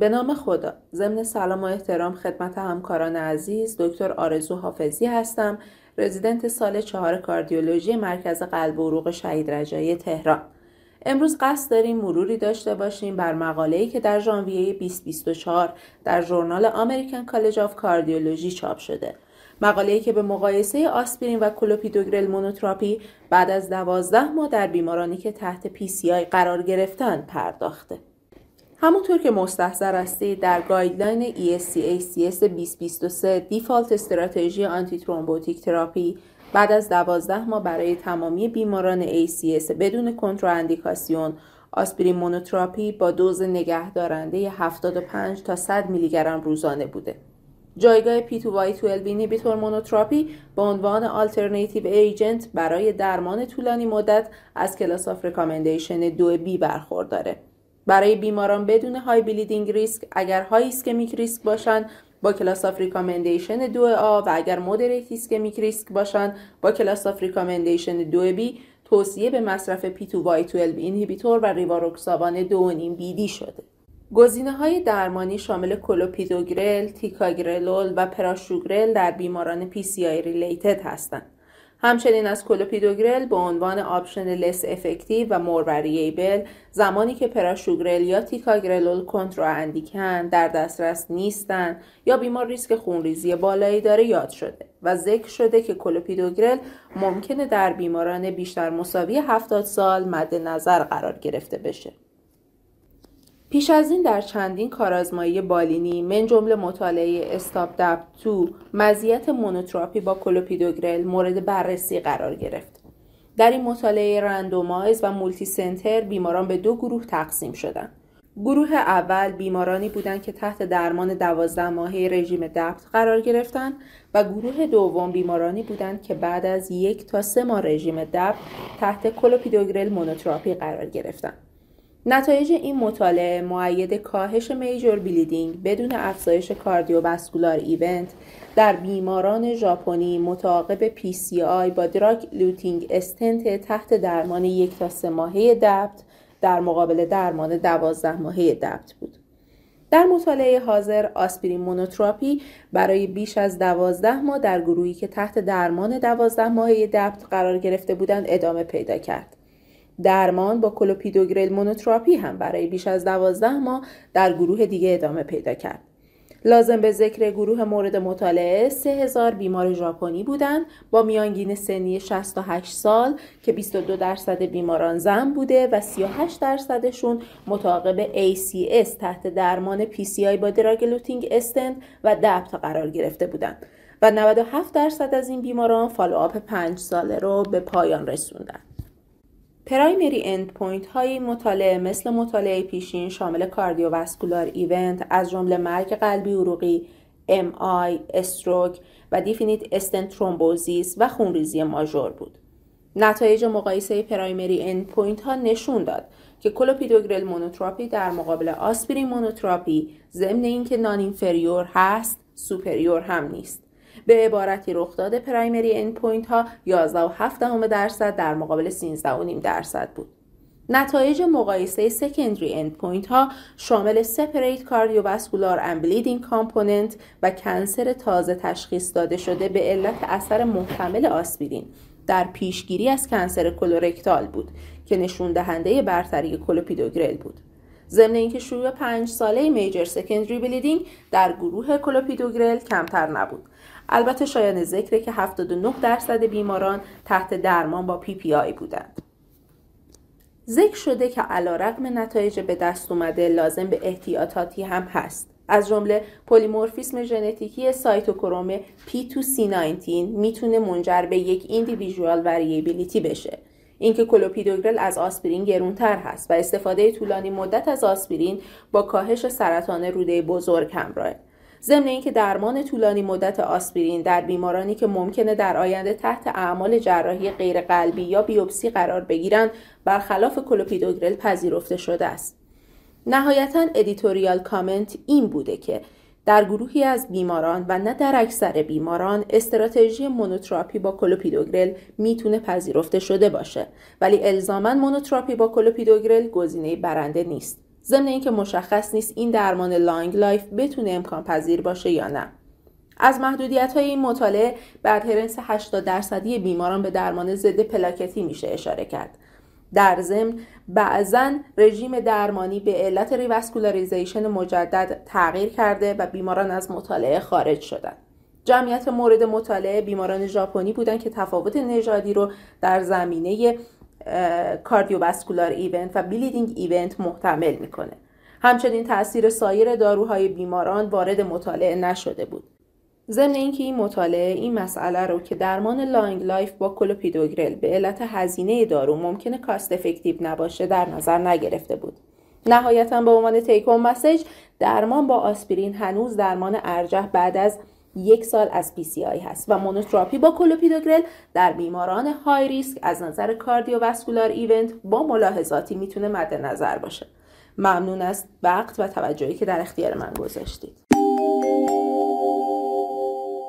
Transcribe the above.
به نام خدا. ضمن سلام و احترام خدمت همکاران عزیز دکتر آرزو حافظی هستم رزیدنت سال چهار کاردیولوژی مرکز قلب و عروق شهید رجایی تهران. امروز قصد داریم مروری داشته باشیم بر مقاله‌ای که در ژانویه 2024 در Journal American College of Cardiology چاپ شده. مقاله‌ای که به مقایسه آسپرین و کلوپیدوگرل monotherapy بعد از دوازده ماه در بیمارانی که تحت PCI قرار گرفتن پرداخته. همونطور که مستحضر هستید در guideline ESC-ACS 2023 default strategy antithrombotic therapy بعد از دوازده ماه برای تمامی بیماران ACS بدون کنتراندیکاسیون آسپرین monotherapy با دوز نگهدارنده 75 تا 100 میلی گرم روزانه بوده. جایگاه P2Y12 inhibitor monotherapy به عنوان alternative agent برای درمان طولانی مدت از class of recommendation 2B برخورداره. برای بیماران بدون high bleeding risk اگر high ischemic risk باشن با class of recommendation 2A و اگر moderate ischemic risk باشن با class of recommendation 2B توصیه به مصرف P2Y12 inhibitor و ریواروکسابان 2.5 BD شده. گزینه های درمانی شامل کلوپیدوگرل، تیکاگرلول و پراشوگرل در بیماران PCI related هستند. همچنین از کلوپیدوگرل به عنوان option less effective و more variable زمانی که پراشوگرل یا تیکاگرلور اندیکن در دسترس نیستند یا بیمار ریسک خونریزی بالایی داره یاد شده و ذکر شده که کلوپیدوگرل ممکنه در بیماران بیشتر مساوی 70 سال مد نظر قرار گرفته بشه. پیش از این در چندین کارآزمایی بالینی من جمله مطالعه STOPDAPT-2 مزیت مونوتراپی با کلوپیدوگرل مورد بررسی قرار گرفت. در این مطالعه randomize و multicenter بیماران به دو گروه تقسیم شدند. گروه اول بیمارانی بودند که تحت درمان دوازده ماهه رژیم DAPT قرار گرفتند و گروه دوم بیمارانی بودند که بعد از یک تا سه ماه رژیم DAPT تحت کلوپیدوگرل مونوتراپی قرار گرفتند. نتایج این مطالعه موید کاهش major bleeding بدون افزایش cardiovascular event در بیماران ژاپنی متعاقب PCI با drug-eluting stent تحت درمان یک تا سه ماهه DAPT در مقابل درمان دوازده ماهه DAPT بود. در مطالعه حاضر آسپرین مونوتراپی برای بیش از دوازده ماه در گروهی که تحت درمان دوازده ماهه DAPT قرار گرفته بودند ادامه پیدا کرد. درمان با کلوپیدوگرل مونوتراپی هم برای بیش از دوازده ماه در گروه دیگه ادامه پیدا کرد. لازم به ذکره گروه مورد مطالعه 3000 بیمار ژاپنی بودند با میانگین سنی 68 سال که 22 درصد بیماران زن بوده و 38 درصدشون متعاقب ACS تحت درمان PCI با drug-eluting stent و DAPT قرار گرفته بودند و 97 درصد از این بیماران follow-up 5 ساله رو به پایان رسوندند. primary endpoint های مطالعه مثل مطالعه پیشین شامل cardiovascular event از جمله مرگ قلبی عروقی، MI، stroke و definite stent thrombosis و خونریزی ماژور بود. نتایج مقایسه primary endpoint ها نشون داد که کلوپیدوگرل مونوتراپی در مقابل آسپرین مونوتراپی ضمن اینکه non-inferior هست superior هم نیست. به عبارتی رخداد primary endpoint ها 11.7 درصد در مقابل 13.5 درصد بود. نتایج مقایسه secondary endpoint ها شامل separate cardiovascular and bleeding component و cancer تازه تشخیص داده شده به علت اثر محتمل آسپرین در پیشگیری از cancer colorectal بود که نشون دهنده برتری کلوپیدوگرل بود. ضمن اینکه شیوع پنج ساله major secondary bleeding در گروه کلوپیدوگرل کمتر نبود البته شایان ذکره که 79 درصد بیماران تحت درمان با PPI بودند. ذکر شده که علی‌رغم نتایج به دست اومده لازم به احتیاطاتی هم هست. از جمله پلیمورفیسم ژنتیکی cytochrome P2C19 می‌تونه منجر به یک individual variability بشه. اینکه کلوپیدوگرل از آسپرین گرونتر هست و استفاده طولانی مدت از آسپرین با کاهش سرطان روده بزرگ همراهه. ضمن اینکه درمان طولانی مدت آسپرین در بیمارانی که ممکنه در آینده تحت اعمال جراحی غیر قلبی یا بیوپسی قرار بگیرند برخلاف کلوپیدوگرل پذیرفته شده است. نهایتا editorial comment این بوده که در گروهی از بیماران و نه در اکثر بیماران استراتژی مونوتراپی با کلوپیدوگرل می‌تونه پذیرفته شده باشه ولی الزاما مونوتراپی با کلوپیدوگرل گزینه برنده نیست. ضمن اینکه مشخص نیست این درمان long life بتونه امکان پذیر باشه یا نه. از محدودیت های این مطالعه به adherence 80 درصدی بیماران به درمان ضد پلاکتی میشه اشاره کرد. در ضمن بعضا رژیم درمانی به علت revascularization مجدد تغییر کرده و بیماران از مطالعه خارج شدند جمعیت مورد مطالعه بیماران ژاپنی بودند که تفاوت نژادی رو در زمینه cardiovascular event و bleeding event محتمل می‌کنه. همچنین تاثیر سایر داروهای بیماران وارد مطالعه نشده بود. ضمن اینکه این مطالعه این مسئله رو که درمان long life با کلوپیدوگرل به علت هزینه دارو ممکنه cost effective نباشه در نظر نگرفته بود. نهایتا به عنوان take-home message درمان با آسپرین هنوز درمان ارجح بعد از یک سال از PCI هست و مونوتراپی با کلوپیدوگرل در بیماران high risk از نظر cardiovascular event با ملاحظاتی می‌تونه مد نظر باشه. ممنون از وقت و توجهی که در اختیار من گذاشتید.